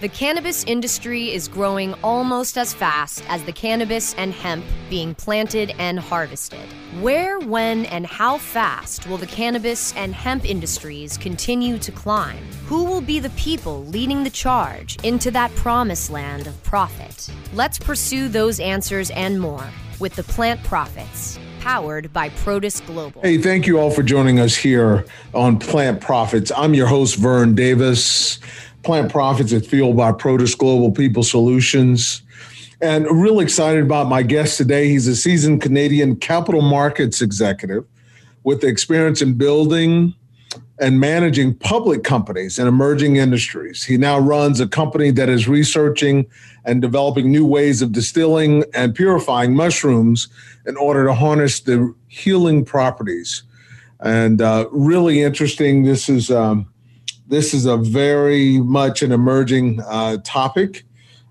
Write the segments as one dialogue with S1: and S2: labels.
S1: The cannabis industry is growing almost as fast as the cannabis and hemp being planted and harvested. Where, when, and how fast will the cannabis and hemp industries continue to climb? Who will be the people leading the charge into that promised land of profit? Let's pursue those answers and more with the Plant Profits powered by Protus Global.
S2: Hey, thank you all for joining us here on Plant Profits. I'm your host, Vern Davis. Plant Profits is fueled by Protus Global People Solutions. And really excited about my guest today. He's a seasoned Canadian capital markets executive with experience in building and managing public companies and emerging industries. He now runs a company that is researching and developing new ways of distilling and purifying mushrooms in order to harness the healing properties. And uh, really interesting. This is um, this is a very much an emerging uh, topic,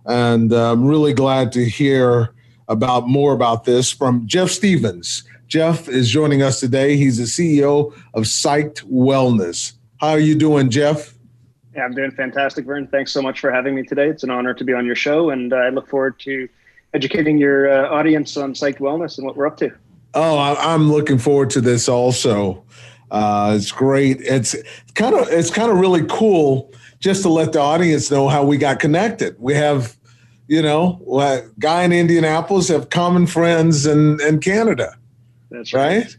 S2: and uh, I'm really glad to hear about more about this from Jeff Stevens. Jeff is joining us today. He's the CEO of Psyched Wellness. How are you doing, Jeff?
S3: Yeah, I'm doing fantastic, Vern. Thanks so much for having me today. It's an honor to be on your show, and uh, I look forward to educating your uh, audience on Psyched Wellness and what we're up to.
S2: Oh, I'm looking forward to this also. Uh, it's great. It's kind of it's kind of really cool just to let the audience know how we got connected. We have, you know, guy in Indianapolis have common friends in, in Canada.
S3: That's right.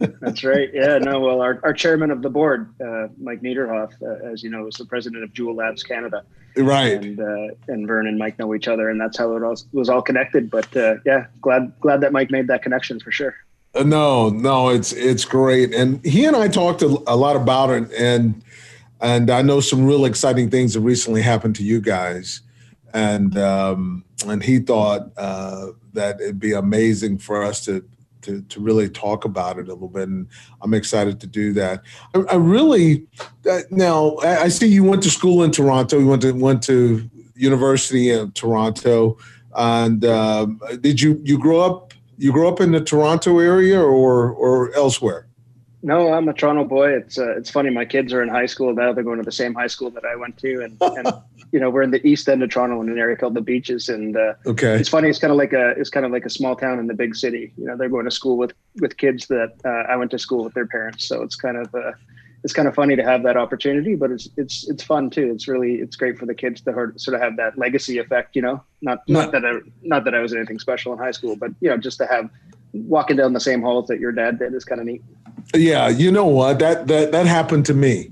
S3: right? That's right. Yeah. No. Well, our, our chairman of the board, uh, Mike Niederhoff, uh, as you know, is the president of Juul Labs Canada.
S2: Right.
S3: And uh, and Vern and Mike know each other, and that's how it all, was all connected. But uh, yeah, glad glad that Mike made that connection for sure.
S2: No, no, it's it's great, and he and I talked a, a lot about it, and and I know some real exciting things that recently happened to you guys, and um, and he thought uh, that it'd be amazing for us to to to really talk about it a little bit, and I'm excited to do that. I, I really uh, now I see you went to school in Toronto. You went to went to University in Toronto, and um, did you you grow up you grew up in the Toronto area or or elsewhere?
S3: No, I'm a Toronto boy. It's uh, it's funny. My kids are in high school now. They're going to the same high school that I went to, and, and you know we're in the east end of Toronto in an area called the Beaches. And uh,
S2: okay,
S3: it's funny. It's kind of like a it's kind of like a small town in the big city. You know, they're going to school with with kids that uh, I went to school with their parents. So it's kind of uh, it's kind of funny to have that opportunity, but it's it's it's fun too. It's really it's great for the kids to sort of have that legacy effect. You know, not not that I, not that I was anything special in high school, but you know, just to have walking down the same halls that your dad did is kind of neat.
S2: Yeah, you know what that that that happened to me,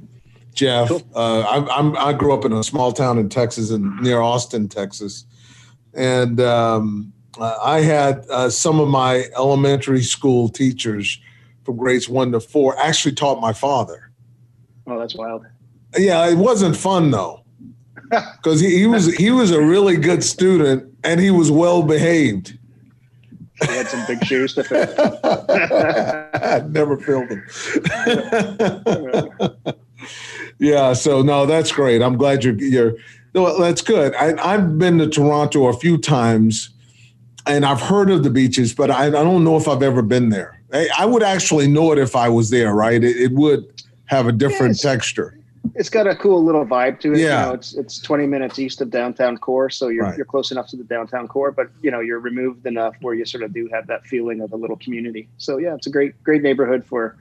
S2: Jeff. Cool. Uh, I, I'm I grew up in a small town in Texas, and near Austin, Texas, and um, I had uh, some of my elementary school teachers from grades one to four actually taught my father.
S3: Oh, that's wild.
S2: Yeah, it wasn't fun though, because he, he was he was a really good student and he was well behaved.
S3: He had some big shoes to fill.
S2: I never filled them. yeah, so no, that's great. I'm glad you're you're. No, that's good. I, I've been to Toronto a few times, and I've heard of the beaches, but I, I don't know if I've ever been there. I, I would actually know it if I was there. Right? It, it would have a different texture.
S3: It's got a cool little vibe to it. Yeah. You know, it's it's 20 minutes east of downtown core, so you're right. you're close enough to the downtown core, but you know, you're removed enough where you sort of do have that feeling of a little community. So yeah, it's a great great neighborhood for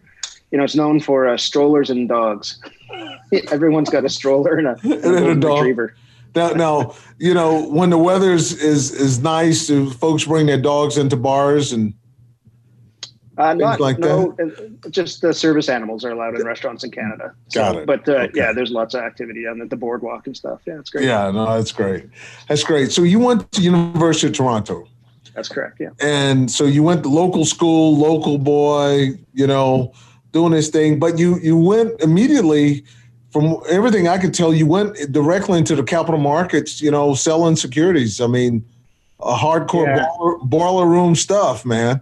S3: you know, it's known for uh, strollers and dogs. Everyone's got a stroller and a, and a dog. retriever.
S2: Now, now, you know, when the weather is is nice, folks bring their dogs into bars and
S3: uh, not like no, that? just the service animals are allowed in restaurants in Canada.
S2: So, Got it.
S3: But uh, okay. yeah, there's lots of activity on the, the boardwalk and stuff. Yeah, it's great.
S2: Yeah, no, that's great. That's great. So you went to University of Toronto.
S3: That's correct. Yeah.
S2: And so you went to local school, local boy, you know, doing this thing, but you you went immediately. From everything I could tell, you went directly into the capital markets, you know, selling securities. I mean, a hardcore yeah. boiler, boiler room stuff, man.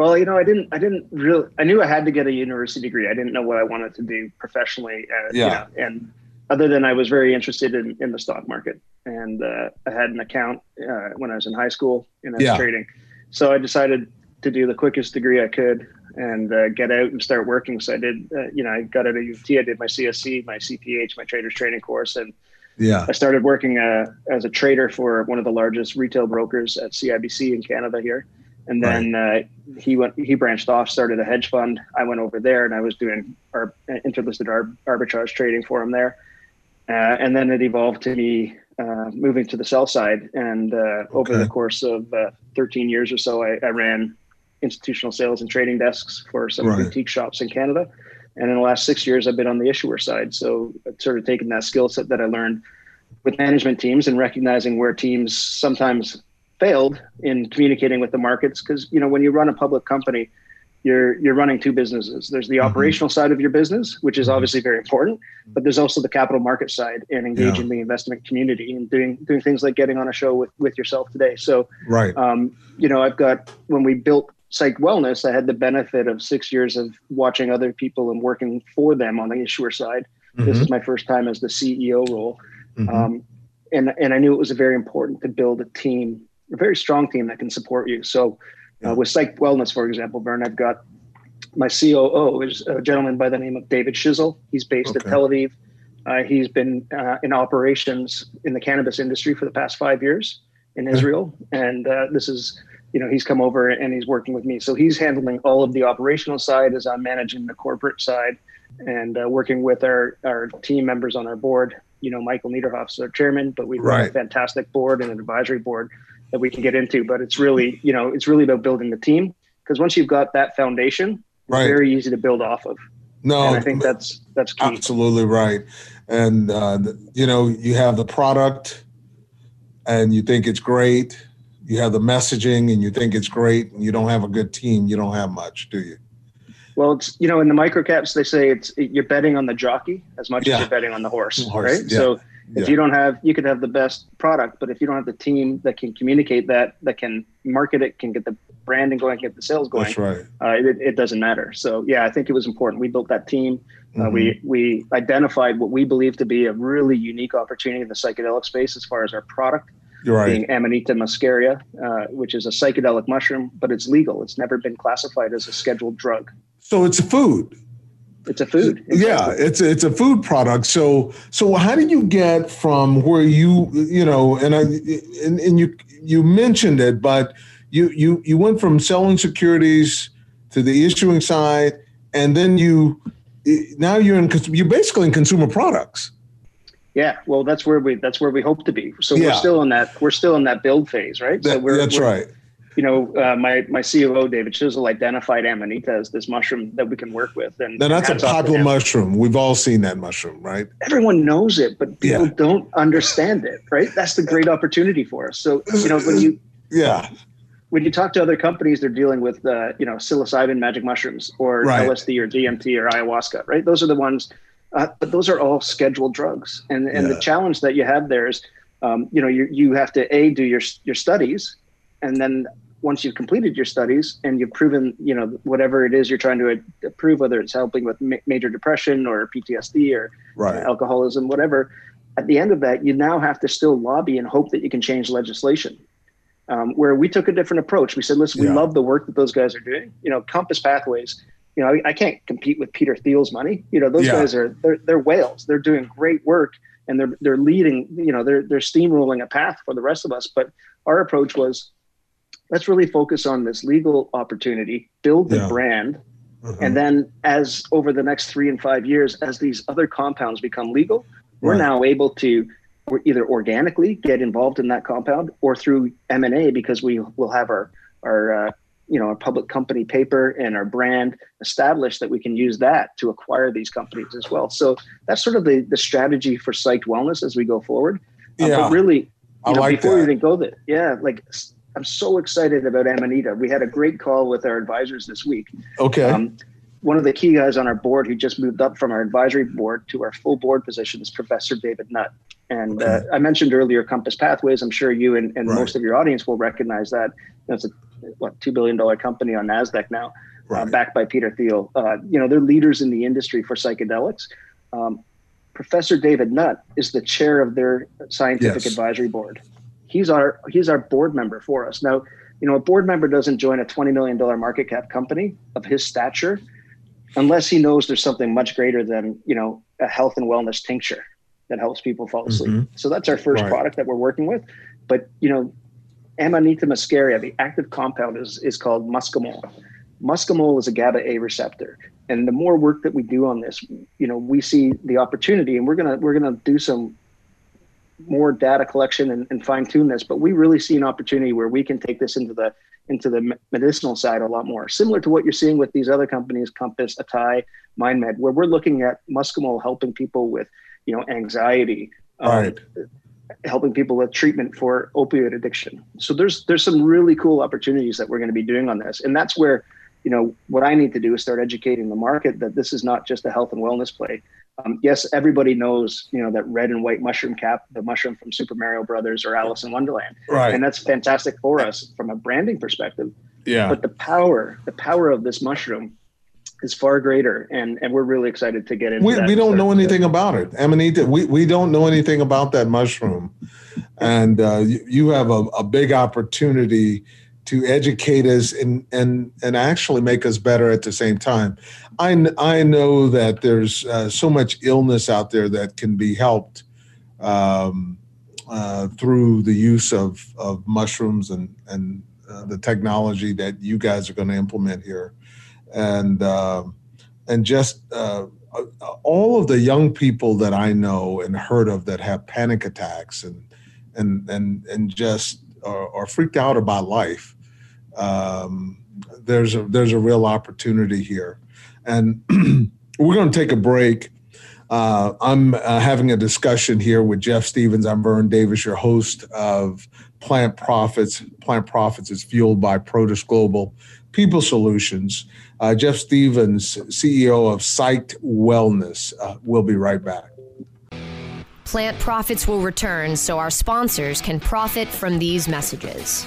S3: Well, you know, I didn't. I didn't really. I knew I had to get a university degree. I didn't know what I wanted to do professionally. Uh, yeah. You know, and other than I was very interested in, in the stock market, and uh, I had an account uh, when I was in high school and I was yeah. trading. So I decided to do the quickest degree I could and uh, get out and start working. So I did. Uh, you know, I got out of UT. I did my CSC, my CPH, my traders training course, and
S2: Yeah.
S3: I started working uh, as a trader for one of the largest retail brokers at CIBC in Canada here. And then right. uh, he went, he branched off, started a hedge fund. I went over there and I was doing our interlisted arbitrage trading for him there. Uh, and then it evolved to me uh, moving to the sell side. And uh, okay. over the course of uh, 13 years or so, I, I, ran institutional sales and trading desks for some right. boutique shops in Canada. And in the last six years, I've been on the issuer side. So I've sort of taken that skill set that I learned with management teams and recognizing where teams sometimes failed in communicating with the markets. Because you know, when you run a public company, you're you're running two businesses. There's the mm-hmm. operational side of your business, which is mm-hmm. obviously very important, but there's also the capital market side and engaging yeah. the investment community and doing doing things like getting on a show with with yourself today. So,
S2: right,
S3: um, you know, I've got when we built Psych Wellness, I had the benefit of six years of watching other people and working for them on the issuer side. Mm-hmm. This is my first time as the CEO role, mm-hmm. um, and and I knew it was very important to build a team, a very strong team that can support you. So uh, with Psych Wellness, for example, Vern, I've got my COO is a gentleman by the name of David Shizzle. He's based okay. at Tel Aviv. Uh, he's been uh, in operations in the cannabis industry for the past five years in Israel, and uh, this is, you know, he's come over and he's working with me. So he's handling all of the operational side as I'm managing the corporate side and uh, working with our our team members on our board. You know, Michael Niederhoff's our chairman, but we've right. got a fantastic board and an advisory board that we can get into. But it's really, you know, it's really about building the team because once you've got that foundation, right. very easy to build off of.
S2: No,
S3: and I think that's that's key.
S2: Absolutely right. And uh, you know, you have the product, and you think it's great. You have the messaging, and you think it's great. And you don't have a good team. You don't have much, do you?
S3: Well, it's you know in the microcaps they say it's you're betting on the jockey as much yeah. as you're betting on the horse, horse right? Yeah. So if yeah. you don't have you could have the best product but if you don't have the team that can communicate that that can market it can get the branding going get the sales going
S2: that's right.
S3: uh, it, it, doesn't matter. So yeah i think it was important. We built that team. Uh, mm-hmm. we we identified what we believe to be a really unique opportunity in the psychedelic space as far as our product
S2: You're right.
S3: being amanita muscaria uh, which is a psychedelic mushroom but it's legal. It's never been classified as a scheduled drug.
S2: So it's a food
S3: it's a food.
S2: Yeah, it's a, it's a food product. So so how did you get from where you you know and I and, and you you mentioned it, but you you you went from selling securities to the issuing side, and then you now you're in you're basically in consumer products.
S3: Yeah, well, that's where we that's where we hope to be. So yeah. we're still in that we're still in that build phase, right?
S2: That,
S3: so we're,
S2: that's
S3: we're,
S2: right
S3: you know, uh, my my COO David Shizzle identified Amanita as this mushroom that we can work with. And
S2: now that's a popular mushroom. We've all seen that mushroom, right?
S3: Everyone knows it, but people yeah. don't understand it, right? That's the great opportunity for us. So you know, when you
S2: yeah.
S3: When you talk to other companies, they're dealing with, uh, you know, psilocybin magic mushrooms or right. LSD or DMT or ayahuasca, right? Those are the ones, uh, but those are all scheduled drugs. And and yeah. the challenge that you have there is, um, you know, you you have to a do your your studies, and then once you've completed your studies and you've proven, you know, whatever it is you're trying to prove, whether it's helping with ma- major depression or PTSD or right. uh, alcoholism, whatever, at the end of that, you now have to still lobby and hope that you can change legislation. Um, where we took a different approach. We said, listen, yeah. we love the work that those guys are doing. You know, Compass Pathways. You know, I, I can't compete with Peter Thiel's money. You know, those yeah. guys are they're, they're whales. They're doing great work and they're they're leading. You know, they're they're steamrolling a path for the rest of us. But our approach was let's really focus on this legal opportunity, build the yeah. brand. Mm-hmm. And then as over the next three and five years, as these other compounds become legal, we're right. now able to either organically get involved in that compound or through M&A because we will have our, our, uh, you know, our public company paper and our brand established that we can use that to acquire these companies as well. So that's sort of the, the strategy for Psych Wellness as we go forward.
S2: Uh, yeah.
S3: but really,
S2: you know,
S3: like before
S2: that.
S3: we even go there, yeah, like I'm so excited about Amanita. We had a great call with our advisors this week.
S2: Okay. Um,
S3: one of the key guys on our board who just moved up from our advisory board to our full board position is Professor David Nutt. And okay. uh, I mentioned earlier Compass Pathways. I'm sure you and, and right. most of your audience will recognize that. It's a what two billion dollar company on Nasdaq now, uh, right. uh, backed by Peter Thiel. Uh, you know they're leaders in the industry for psychedelics. Um, Professor David Nutt is the chair of their scientific yes. advisory board he's our he's our board member for us. Now, you know, a board member doesn't join a twenty million dollar market cap company of his stature unless he knows there's something much greater than you know a health and wellness tincture. that helps people fall asleep. Mm-hmm. So that's our first right. product that we're working with. But you know, Amanita muscaria, the active compound is is called muscimol. Muscimol is a GABA A receptor, and the more work that we do on this, you know, we see the opportunity, and we're gonna we're gonna do some more data collection and, and fine tune this. But we really see an opportunity where we can take this into the into the medicinal side a lot more, similar to what you're seeing with these other companies, Compass, Atai, MindMed, where we're looking at muscimol helping people with, you know, anxiety,
S2: um, right. Um,
S3: helping people with treatment for opioid addiction. So there's there's some really cool opportunities that we're going to be doing on this, and that's where, you know, what I need to do is start educating the market that this is not just a health and wellness play. Um, yes, everybody knows, you know, that red and white mushroom cap, the mushroom from Super Mario Brothers or Alice in Wonderland,
S2: right?
S3: And that's fantastic for us from a branding perspective.
S2: Yeah.
S3: But the power, the power of this mushroom is far greater, and and we're really excited to get into.
S2: We, we don't know anything about it. Amanita, we we don't know anything about that mushroom, and uh, you, you have a, a big opportunity to educate us and and and actually make us better at the same time. I I know that there's uh, so much illness out there that can be helped um, uh, through the use of of mushrooms and and uh, the technology that you guys are going to implement here and uh, and just uh, all of the young people that I know and heard of that have panic attacks and and and and just are, are freaked out about life. Um, there's a there's a real opportunity here, and we're going to take a break. Uh, I'm uh, having a discussion here with Jeff Stevens. I'm Vern Davis, your host of Plant Profits. Plant Profits is fueled by Protus Global People Solutions. Uh, Jeff Stevens, CEO of Psyched Wellness. Uh, we'll be right back.
S1: Plant profits will return so our sponsors can profit from these messages.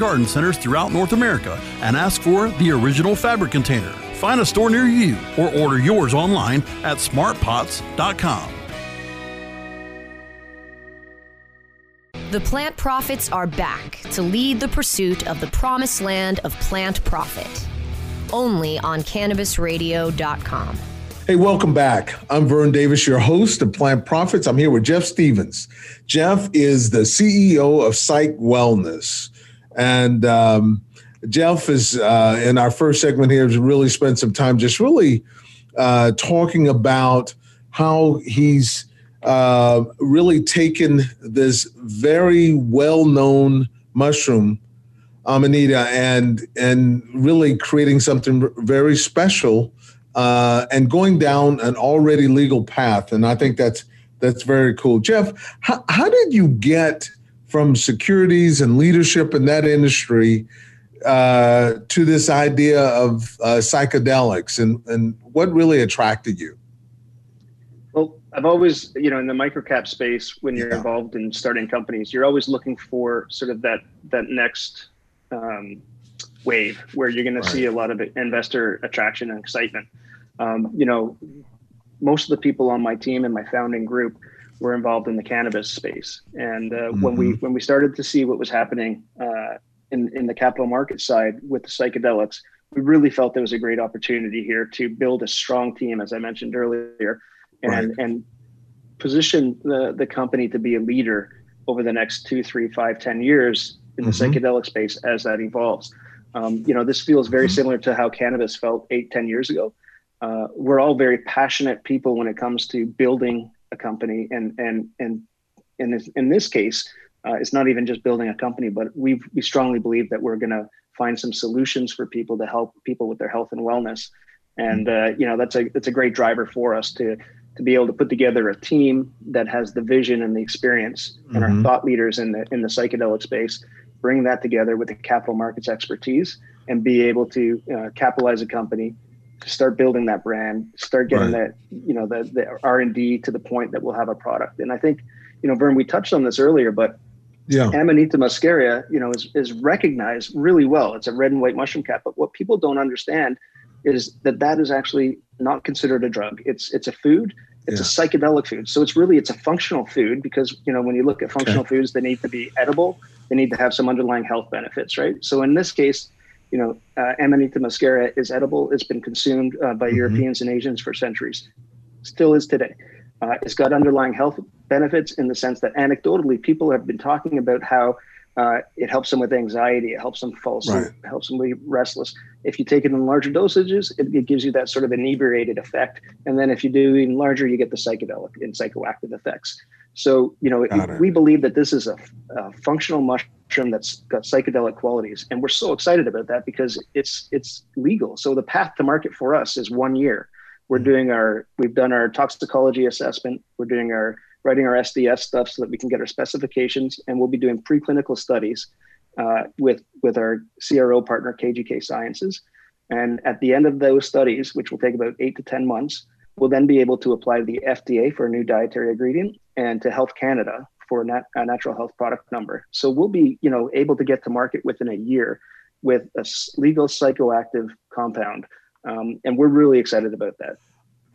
S4: garden centers throughout North America and ask for the original fabric container. Find a store near you or order yours online at smartpots.com.
S1: The plant profits are back to lead the pursuit of the promised land of plant profit. Only on cannabisradio.com.
S2: Hey, welcome back. I'm Vern Davis, your host of Plant Profits. I'm here with Jeff Stevens. Jeff is the CEO of Psych Wellness. And um, Jeff is uh, in our first segment here has really spent some time just really uh, talking about how he's uh, really taken this very well-known mushroom amanita and and really creating something very special uh, and going down an already legal path. And i think that's that's very cool. Jeff how, how did you get from securities and leadership in that industry uh, to this idea of uh, psychedelics and, and what really attracted you?
S3: Well, I've always, you know, in the microcap space, when you're yeah. involved in starting companies, you're always looking for sort of that that next um, wave where you're going right. to see a lot of investor attraction and excitement. Um, you know, most of the people on my team and my founding group were involved in the cannabis space. And uh, mm-hmm. when we mm-hmm. when we started to see what was happening uh, in in the capital market side with the psychedelics, we really felt there was a great opportunity here to build a strong team, as I mentioned earlier, and right. and position the the company to be a leader over the next two, three, five, ten years in the mm-hmm. psychedelic space as that evolves. Um, you know, this feels very mm-hmm. similar to how cannabis felt eight, ten years ago. Uh, we're all very passionate people when it comes to building a company and and and in this in this case uh, it's not even just building a company but we we strongly believe that we're going to find some solutions for people to help people with their health and wellness and uh, you know that's a that's a great driver for us to to be able to put together a team that has the vision and the experience and
S2: Mhm.
S3: our thought leaders in the in the psychedelic space, bring that together with the capital markets expertise and be able to uh, capitalize a company start building that brand, start getting
S2: Right.
S3: that you know the the R and D to the point that we'll have a product. And I think you know, Vern, we touched on this earlier, but
S2: Yeah.
S3: Amanita muscaria, you know, is, is recognized really well. It's a red and white mushroom cap, but what people don't understand is that that is actually not considered a drug. It's it's a food. It's a psychedelic food. So it's really it's a functional food because you know when you look at functional foods, they need to be edible. They need to have some underlying health benefits, right? So in this case, you know, uh, Amanita muscaria is edible. It's been consumed uh, by
S2: Mhm.
S3: Europeans and Asians for centuries. Still is today. Uh, it's got underlying health benefits in the sense that anecdotally, people have been talking about how uh, it helps them with anxiety, it helps them fall asleep,
S2: Right.
S3: it helps them be restless. If you take it in larger dosages, it, it gives you that sort of inebriated effect. And then if you do even larger, you get the psychedelic and psychoactive effects. So, you know,
S2: it.
S3: we believe that this is a, a functional mushroom that's got psychedelic qualities. And we're so excited about that because it's it's legal. So the path to market for us is one year. We're
S2: Mhm.
S3: doing our, we've done our toxicology assessment. We're doing our, writing our SDS stuff so that we can get our specifications. And we'll be doing preclinical studies uh, with, with our CRO partner, KGK Sciences. And at the end of those studies, which will take about eight to 10 months, we'll then be able to apply to the FDA for a new dietary ingredient and to Health Canada for a, nat- a natural health product number. So we'll be, you know, able to get to market within a year with a legal psychoactive compound. Um, and we're really excited about that.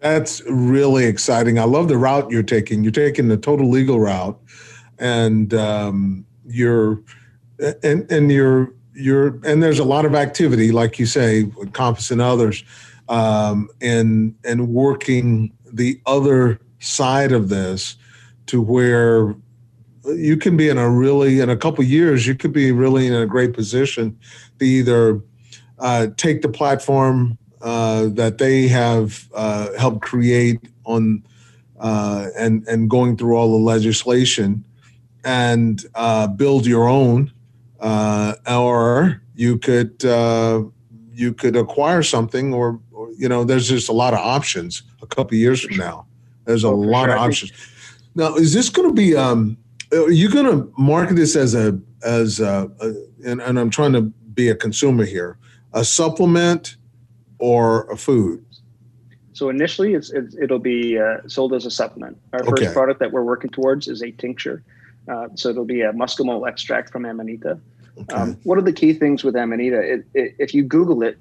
S2: That's really exciting. I love the route you're taking. You're taking the total legal route, and um, you're and and you're you're and there's a lot of activity, like you say, with Compass and others, um, and and working the other side of this to where you can be in a really in a couple years you could be really in a great position to either uh, take the platform uh, that they have uh, helped create on uh, and and going through all the legislation and uh, build your own, uh, or you could uh, you could acquire something, or, or you know, there's just a lot of options. A couple years from now, there's a
S3: Oh,
S2: lot of options. Now, is this going to be? Um, are you going to market this as a as a, a and, and I'm trying to be a consumer here, a supplement or a food?
S3: So initially, it's, it's it'll be uh, sold as a supplement. Our
S2: Okay.
S3: first product that we're working towards is a tincture. Uh, so it'll be a muscimol extract from Amanita.
S2: Okay.
S3: Um, one of the key things with Amanita, it, it, if you Google it,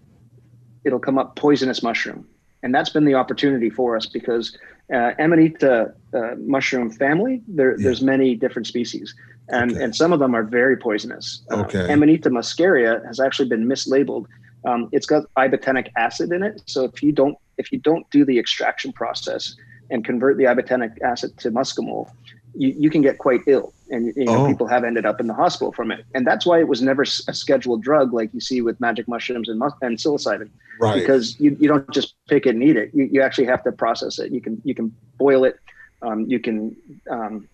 S3: it'll come up poisonous mushroom, and that's been the opportunity for us because uh, Amanita uh, mushroom family, there,
S2: Yeah.
S3: there's many different species, and
S2: Okay.
S3: and some of them are very poisonous. Uh,
S2: Okay.
S3: Amanita muscaria has actually been mislabeled. Um, it's got ibotenic acid in it, so if you don't if you don't do the extraction process and convert the ibotenic acid to muscimol, you, you can get quite ill, and you know
S2: Oh.
S3: people have ended up in the hospital from it. And that's why it was never a scheduled drug like you see with magic mushrooms and, mus- and psilocybin,
S2: right.
S3: because you, you don't just pick it and eat it. You, you actually have to process it. You can you can boil it, um, you can um,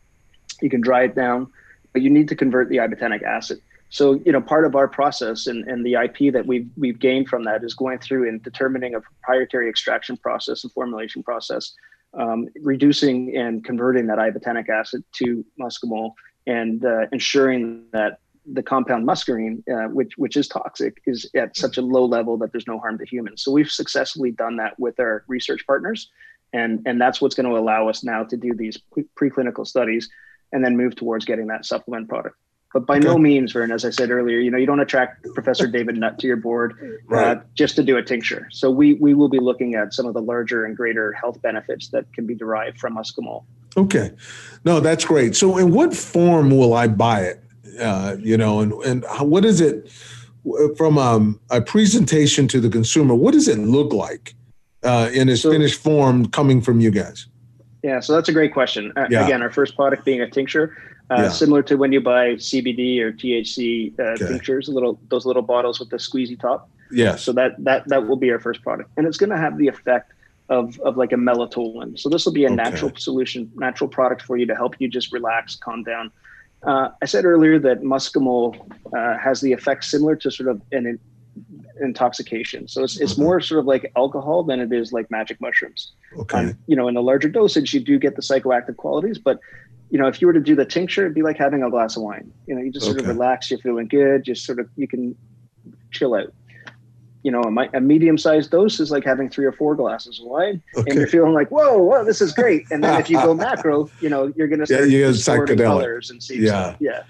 S3: you can dry it down, but you need to convert the ibotenic acid. So you know part of our process and, and the IP that we've we've gained from that is going through and determining a proprietary extraction process and formulation process, um, reducing and converting that ibotenic acid to muscimol and uh, ensuring that the compound muscarine, uh, which which is toxic, is at such a low level that there's no harm to humans. So we've successfully done that with our research partners, and and that's what's going to allow us now to do these pre- preclinical studies and then move towards getting that supplement product. But by no means, Vern, as I said earlier, you know, you don't attract Professor David Nutt to your board
S2: Right.
S3: uh, just to do a tincture. So we we will be looking at some of the larger and greater health benefits that can be derived from muscimol.
S2: Okay. No, that's great. So, in what form will I buy it? Uh, you know, and and how- what is it from um, a presentation to the consumer? What does it look like uh, in its
S3: So-
S2: finished form coming from you guys?
S3: Yeah, so that's a great question. Uh,
S2: Yeah.
S3: Again, our first product being a tincture, uh,
S2: Yeah.
S3: similar to when you buy CBD or THC uh,
S2: Okay.
S3: tinctures, little those little bottles with the squeezy top.
S2: Yeah.
S3: So that that that will be our first product, and it's going to have the effect of of like a melatonin. So this will be a
S2: Okay.
S3: natural solution, natural product for you to help you just relax, calm down. Uh, I said earlier that muscimol uh, has the effect similar to sort of an intoxication. So it's it's more sort of like alcohol than it is like magic mushrooms.
S2: Okay.
S3: Um, you know, in a larger dosage, you do get the psychoactive qualities, but you know, if you were to do the tincture, it'd be like having a glass of wine. You know, you just sort of relax, you're feeling good, just sort of you can chill out. You know, a, a medium-sized dose is like having three or four glasses of wine, and you're feeling like, whoa, whoa, this is great. And then if you go macro, you know, you're gonna
S2: Yeah, you get
S3: distorting
S2: psychedelic.
S3: colors and see
S2: Yeah.
S3: stuff. Yeah.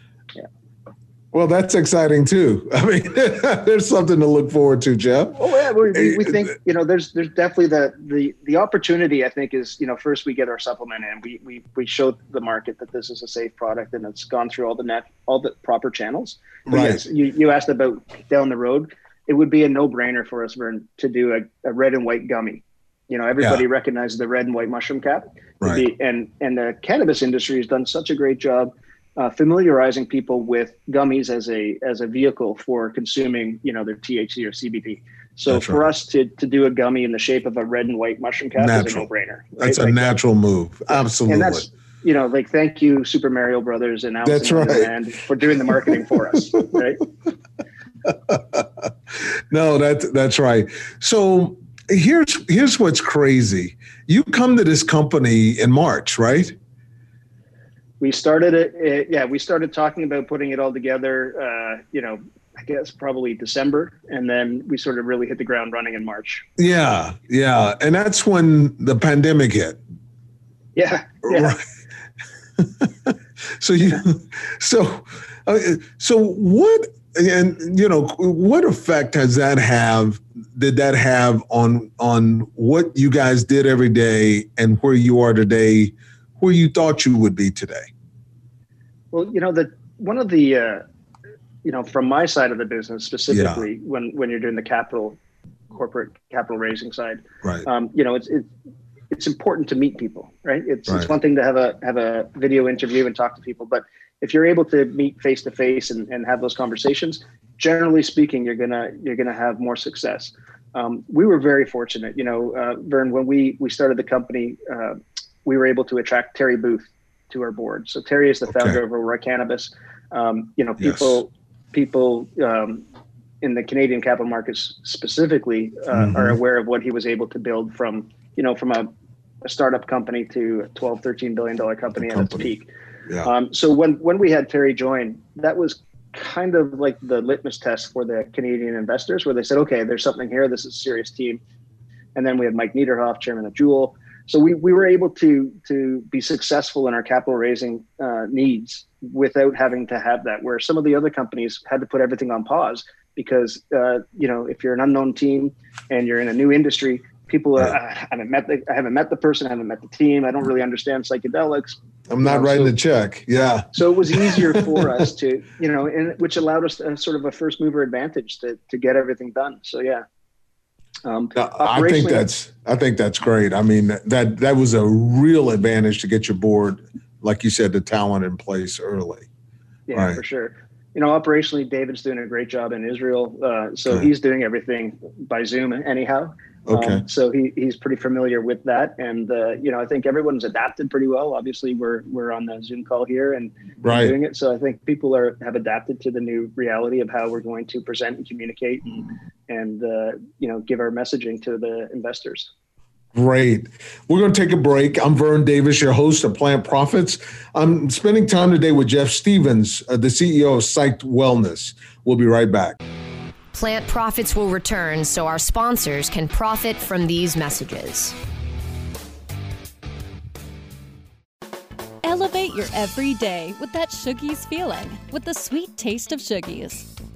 S2: Well, that's exciting too. I mean, there's something to look forward to, Jeff.
S3: Oh yeah, we, we,
S2: Eh,
S3: think you know there's there's definitely the the the opportunity. I think is you know first we get our supplement in. We we we show the market that this is a safe product and it's gone through all the net all the proper channels. But
S2: Right.
S3: Yes, you you asked about down the road. It would be a no brainer for us, Vern, to do a, a red and white gummy. You know, everybody recognizes the red and white mushroom cap.
S2: Right.
S3: be- and and the cannabis industry has done such a great job uh, familiarizing people with gummies as a as a vehicle for consuming, you know, their THC or CBD. So
S2: That's
S3: for
S2: right.
S3: us to to do a gummy in the shape of a red and white mushroom cap is a no brainer.
S2: That's a natural move. Absolutely.
S3: And that's you know, like thank you, Super Mario Brothers and Alice
S2: That's right.
S3: Wonderland for doing the marketing for us. Right.
S2: no, that that's right. So here's here's what's crazy. You come to this company in March, right?
S3: We started it, it yeah we started talking about putting it all together uh, you know i guess probably december and then we sort of really hit the ground running in march
S2: Yeah, yeah, and that's when the pandemic hit.
S3: yeah yeah
S2: Right. so you, so, uh, so what? And you know, what effect has that have? Did that have on on what you guys did every day and where you are today, where you thought you would be today?
S3: well you know the one of the uh, you know from my side of the business specifically when when you're doing the capital corporate capital raising side
S2: Right.
S3: um, you know it's it, it's important to meet people right it's
S2: Right.
S3: it's one thing to have a have a video interview and talk to people but if you're able to meet face to face and and have those conversations generally speaking you're gonna you're gonna have more success um, we were very fortunate you know uh, vern when we we started the company uh, we were able to attract terry booth to our board so terry is the
S2: Okay.
S3: founder of aurora cannabis um, you know
S2: Yes.
S3: people people um, in the Canadian capital markets specifically uh,
S2: Mhm.
S3: are aware of what he was able to build from, you know, from a, a startup company to a 12, 13 billion dollar company
S2: A
S3: at its peak.
S2: Yeah.
S3: Um, so when, when we had Terry join, that was kind of like the litmus test for the Canadian investors where they said, okay, there's something here. This is a serious team. And then we had Mike Niederhoff, chairman of Juul. So we, we were able to to be successful in our capital raising uh, needs without having to have that. Where some of the other companies had to put everything on pause because uh, you know if you're an unknown team and you're in a new industry, people are,
S2: Right.
S3: I haven't met the I haven't met the person, I haven't met the team, I don't really understand psychedelics.
S2: I'm not
S3: you know,
S2: writing
S3: so-
S2: the check. Yeah.
S3: So it was easier for us to you know, and which allowed us a, sort of a first mover advantage to to get everything done. So yeah. Um,
S2: No, I think that's I think that's great. I mean that that was a real advantage to get your board, like you said, the talent in place early.
S3: Yeah,
S2: Right.
S3: for sure. You know, operationally, David's doing a great job in Israel. Uh, so
S2: Okay.
S3: he's doing everything by Zoom, anyhow.
S2: Okay.
S3: Um, so he, he's pretty familiar with that, and uh, you know, I think everyone's adapted pretty well. Obviously, we're we're on the Zoom call here and
S2: right.
S3: doing it. So I think people are have adapted to the new reality of how we're going to present and communicate, and and uh, you know, give our messaging to the investors.
S2: Great. We're going to take a break. I'm Vern Davis, your host of Plant Profits. I'm spending time today with Jeff Stevens, uh, the CEO of Psyched Wellness. We'll be right back.
S1: Plant profits will return so our sponsors can profit from these messages.
S5: Elevate your everyday with that Shoogies feeling with the sweet taste of Shoogies.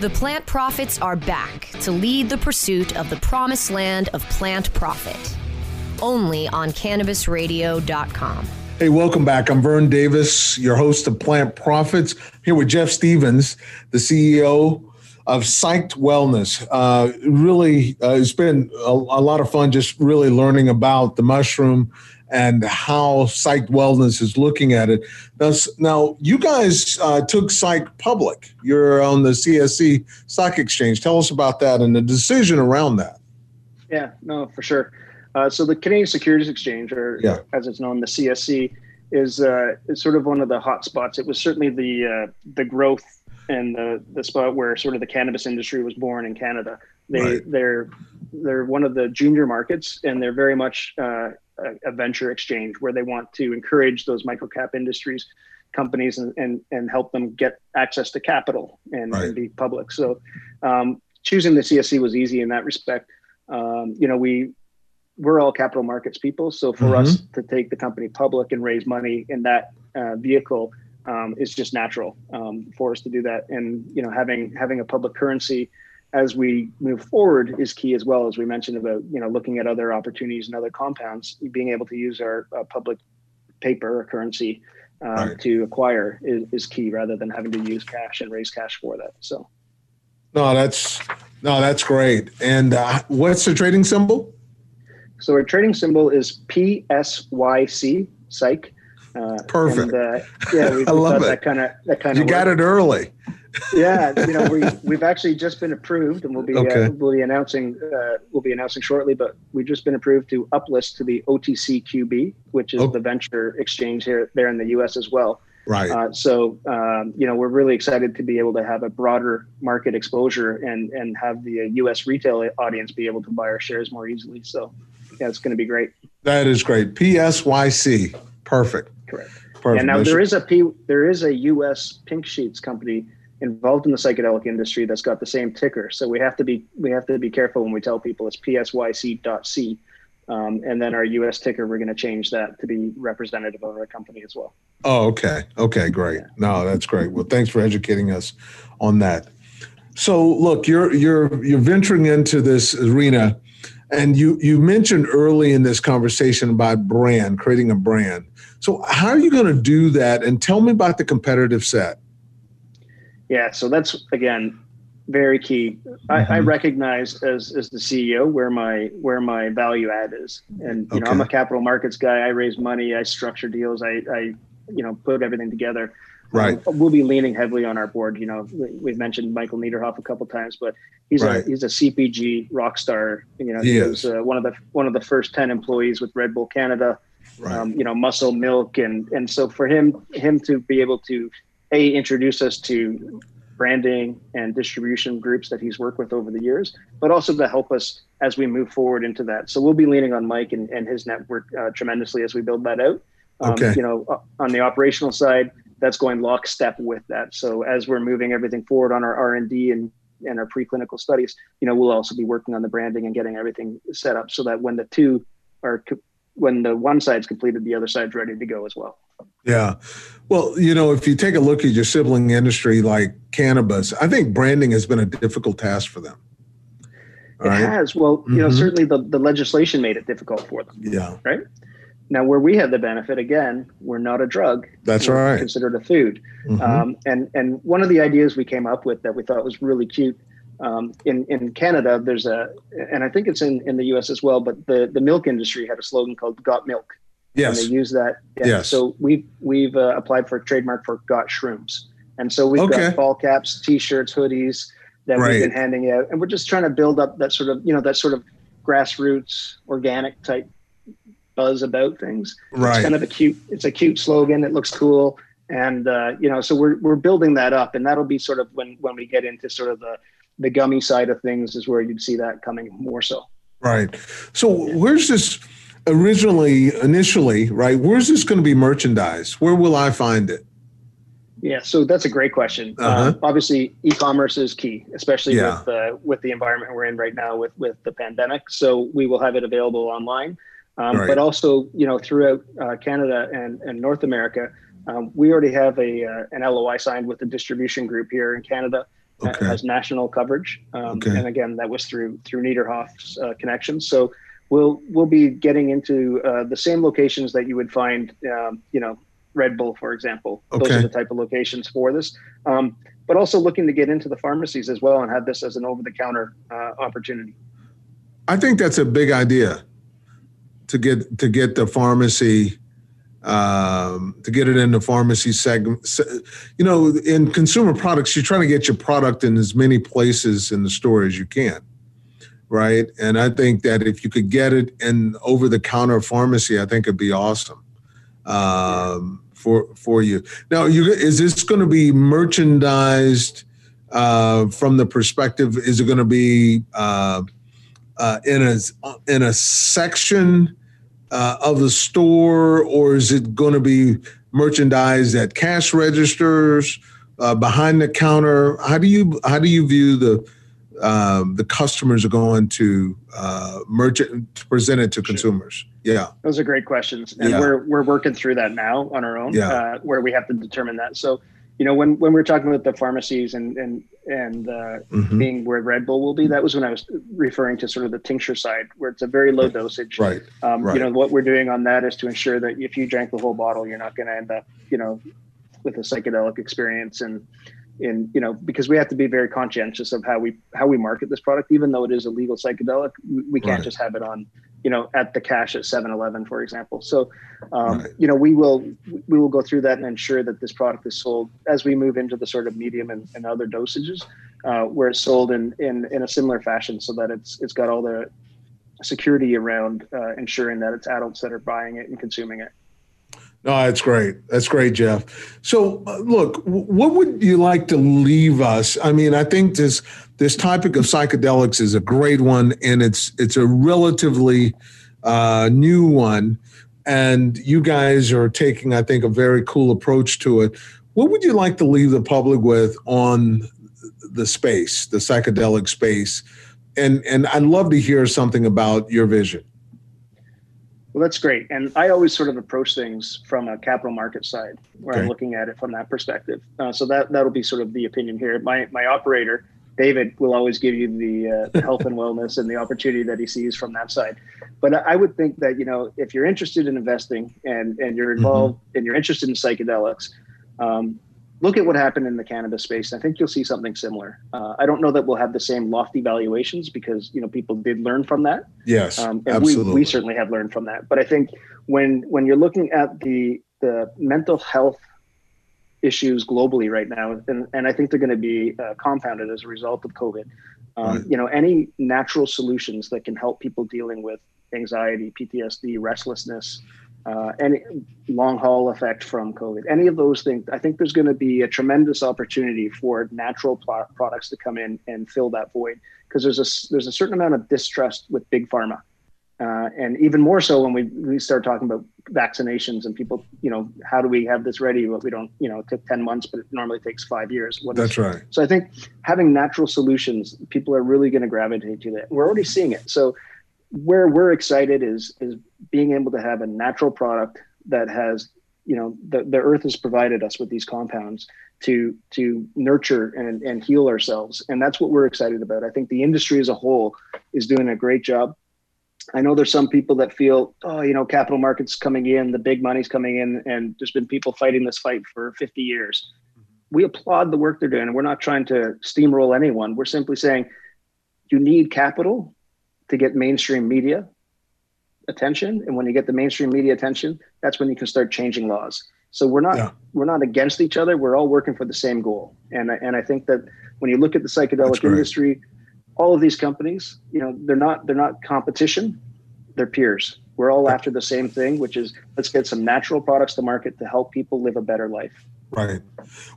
S1: The plant profits are back to lead the pursuit of the promised land of plant profit. Only on cannabisradio.com.
S2: Hey, welcome back. I'm Vern Davis, your host of Plant Profits, here with Jeff Stevens, the CEO of Psyched Wellness. Uh, really, uh, it's been a, a, lot of fun just really learning about the mushroom and how Psyched Wellness is looking at it. Now, now you guys uh, took Psych public. You're on the CSE Stock Exchange. Tell us about that and the decision around that.
S3: Yeah, no, for sure. Uh, so the Canadian Securities Exchange, or yeah. as it's known, the CSE, is uh, is sort of one of the hot spots. It was certainly the uh, the growth and the the spot where sort of the cannabis industry was born in Canada. They right. they're they're one of the junior markets, and they're very much uh, a, a, venture exchange where they want to encourage those microcap industries companies and, and and help them get access to capital and, right. and be public. So um, choosing the CSE was easy in that respect. Um, you know, we we're all capital markets people. So for mm-hmm. us to take the company public and raise money in that uh, vehicle um, is just natural um, for us to do that. And you know, having having a public currency as we move forward is key as well as we mentioned about you know looking at other opportunities and other compounds. Being able to use our uh, public paper or currency um, right. to acquire is, is key rather than having to use cash and raise cash for that. So.
S2: No, that's no, that's great. And uh, what's the trading symbol?
S3: So our trading symbol is PSYC, psych.
S2: Uh, Perfect. And, uh,
S3: yeah, we, I love it. That kind of that kind
S2: of. You got it early.
S3: Yeah, you know, we we've actually just been approved, and we'll be uh, okay. uh, we'll be announcing uh, we'll be announcing shortly. But we've just been approved to uplist to the OTCQB, which is oh. the venture exchange here there in the U.S. as well.
S2: Right. Uh,
S3: so um, you know, we're really excited to be able to have a broader market exposure and and have the U.S. Uh, retail audience be able to buy our shares more easily. So yeah, it's going to be great.
S2: That is great. PSYC. Perfect.
S3: Correct. Perfect. And now there is a P, there is a U.S. pink sheets company involved in the psychedelic industry that's got the same ticker. So we have to be we have to be careful when we tell people it's PSYC.C. Um, and then our U.S. ticker, we're going to change that to be representative of our company as well.
S2: Oh, okay. Okay, great. Yeah. No, that's great. Well, thanks for educating us on that. So, look, you're you're you're venturing into this arena and you you mentioned early in this conversation about brand, creating a brand. So how are you going to do that? And tell me about the competitive set.
S3: Yeah, so that's again very key. Mm-hmm. I, I, mm-hmm. recognize as as the CEO where my where my value add is, and you okay. know I'm a capital markets guy. I raise money, I structure deals, I I you know put everything together.
S2: Right.
S3: Um, we'll be leaning heavily on our board. You know, we've mentioned Michael Niederhoff a couple times, but he's right. a he's a CPG rock star. You know, he, he was uh, one of the one of the first ten employees with Red Bull Canada. Right. Um, you know, muscle milk, and and so for him him to be able to a introduce us to branding and distribution groups that he's worked with over the years, but also to help us as we move forward into that. So we'll be leaning on Mike and, and his network uh, tremendously as we build that out. Um, okay. You know, uh, on the operational side, that's going lockstep with that. So as we're moving everything forward on our R and D and and our preclinical studies, you know, we'll also be working on the branding and getting everything set up so that when the two are when the one side's completed, the other side's ready to go as well.
S2: Yeah. Well, you know, if you take a look at your sibling industry like cannabis, I think branding has been a difficult task for them.
S3: All it right? has. Well, you mm-hmm. know, certainly the, the legislation made it difficult for them.
S2: Yeah.
S3: Right. Now, where we have the benefit, again, we're not a drug.
S2: That's
S3: we're
S2: right.
S3: Considered a food. Mm-hmm. Um, and and one of the ideas we came up with that we thought was really cute. Um, in in Canada, there's a, and I think it's in, in the U.S. as well. But the the milk industry had a slogan called "Got Milk."
S2: Yes.
S3: And they use that.
S2: Yeah. Yes.
S3: So we've we've uh, applied for a trademark for "Got Shrooms," and so we've okay. got ball caps, T-shirts, hoodies that right. we've been handing out, and we're just trying to build up that sort of you know that sort of grassroots organic type buzz about things.
S2: Right.
S3: It's kind of a cute. It's a cute slogan. It looks cool, and uh, you know, so we're we're building that up, and that'll be sort of when when we get into sort of the the gummy side of things is where you'd see that coming more so.
S2: Right. So yeah. where's this originally initially? Right. Where's this going to be merchandise? Where will I find it?
S3: Yeah, so that's a great question. Uh-huh. Uh, obviously, e-commerce is key, especially yeah. with uh, with the environment we're in right now with with the pandemic. So we will have it available online um, right. but also you know throughout uh, Canada and, and North America. Um, we already have a uh, an LOI signed with the distribution group here in Canada okay. that has national coverage, um, okay. and again that was through through Niederhoff's uh, connections. So we'll we'll be getting into uh, the same locations that you would find, um, you know, Red Bull, for example.
S2: Okay.
S3: Those are the type of locations for this. Um, but also looking to get into the pharmacies as well and have this as an over-the-counter uh, opportunity.
S2: I think that's a big idea to get to get the pharmacy um, to get it in the pharmacy segment. You know, in consumer products, you're trying to get your product in as many places in the store as you can, right? And I think that if you could get it in over the counter pharmacy, I think it'd be awesome um, for for you. Now, you is this going to be merchandised uh, from the perspective? Is it going to be uh, uh, in a in a section? uh, of the store, or is it going to be merchandised at cash registers, uh, behind the counter? How do you how do you view the um, the customers are going to uh, merchant to present it to consumers? Yeah,
S3: those are great questions, and yeah. we're we're working through that now on our own, yeah. uh, where we have to determine that. So you know, when when we are talking about the pharmacies and and and uh, mm-hmm. being where Red Bull will be, that was when I was referring to sort of the tincture side, where it's a very low dosage.
S2: Right.
S3: Um,
S2: right.
S3: You know, what we're doing on that is to ensure that if you drank the whole bottle, you're not going to end up, you know, with a psychedelic experience and in you know because we have to be very conscientious of how we how we market this product even though it is a legal psychedelic we can't right. just have it on you know at the cash at 7-eleven for example so um, right. you know we will we will go through that and ensure that this product is sold as we move into the sort of medium and, and other dosages uh, where it's sold in, in in a similar fashion so that it's it's got all the security around uh, ensuring that it's adults that are buying it and consuming it
S2: no, that's great. That's great, Jeff. So, uh, look, what would you like to leave us? I mean, I think this this topic of psychedelics is a great one, and it's it's a relatively uh, new one, and you guys are taking, I think, a very cool approach to it. What would you like to leave the public with on the space, the psychedelic space? And and I'd love to hear something about your vision.
S3: Well, that's great. And I always sort of approach things from a capital market side, where okay. I'm looking at it from that perspective. Uh, so that that'll be sort of the opinion here. My my operator, David, will always give you the, uh, the health and wellness and the opportunity that he sees from that side. But I would think that you know if you're interested in investing and and you're involved mm-hmm. and you're interested in psychedelics, um, look at what happened in the cannabis space. I think you'll see something similar. Uh, I don't know that we'll have the same lofty valuations because you know people did learn from that.
S2: Yes, um, and absolutely.
S3: We, we certainly have learned from that. But I think when when you're looking at the the mental health issues globally right now, and, and I think they're going to be uh, compounded as a result of COVID. Um, right. You know, any natural solutions that can help people dealing with anxiety, PTSD, restlessness, uh, any long haul effect from COVID, any of those things, I think there's going to be a tremendous opportunity for natural pl- products to come in and fill that void because there's a there's a certain amount of distrust with big pharma, uh, and even more so when we we start talking about vaccinations and people, you know, how do we have this ready? But we don't, you know, it took ten months, but it normally takes five years.
S2: What That's is, right.
S3: So I think having natural solutions, people are really going to gravitate to that. We're already seeing it. So where we're excited is is being able to have a natural product that has you know the, the earth has provided us with these compounds to to nurture and, and heal ourselves. And that's what we're excited about. I think the industry as a whole is doing a great job. I know there's some people that feel oh you know capital markets coming in the big money's coming in and there's been people fighting this fight for 50 years. We applaud the work they're doing. And we're not trying to steamroll anyone. We're simply saying you need capital to get mainstream media attention. And when you get the mainstream media attention that's when you can start changing laws. So we're not yeah. we're not against each other. We're all working for the same goal. And and i think that when you look at the psychedelic industry all of these companies you know they're not they're not competition. They're peers. We're all after the same thing which is let's get some natural products to market to help people live a better life
S2: Right.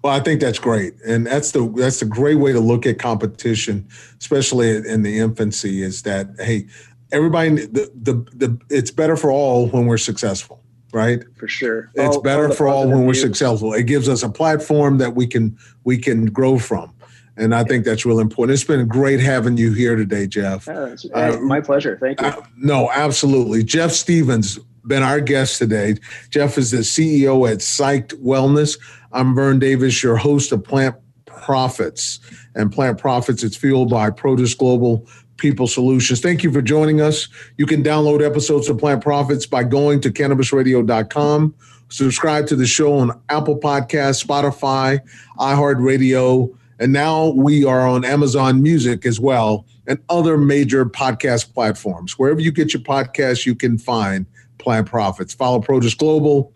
S2: Well, I think that's great, and that's the that's a great way to look at competition, especially in the infancy. Is that hey, everybody the the, the it's better for all when we're successful, right?
S3: For sure,
S2: it's all, better all for all when we're successful. It gives us a platform that we can we can grow from. And I think that's really important. It's been great having you here today, Jeff.
S3: Uh, my pleasure. Thank you. Uh,
S2: no, absolutely. Jeff Stevens been our guest today. Jeff is the CEO at Psyched Wellness. I'm Vern Davis, your host of Plant Profits. And Plant Profits, it's fueled by Protus Global People Solutions. Thank you for joining us. You can download episodes of Plant Profits by going to cannabisradio.com. Subscribe to the show on Apple Podcasts, Spotify, iHeartRadio, And now we are on Amazon Music as well and other major podcast platforms. Wherever you get your podcasts, you can find Plant Profits. Follow Protus Global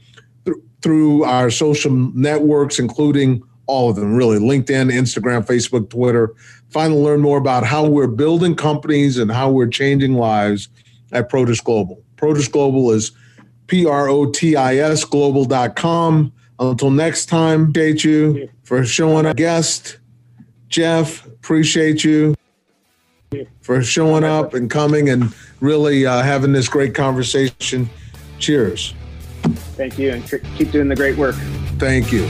S2: th- through our social networks, including all of them, really LinkedIn, Instagram, Facebook, Twitter. Finally, learn more about how we're building companies and how we're changing lives at Protus Global. Protus Global is P R O T I S global.com. Until next time, date you for showing a guest. Jeff, appreciate you for showing up and coming and really uh, having this great conversation. Cheers.
S3: Thank you, and keep doing the great work.
S2: Thank you.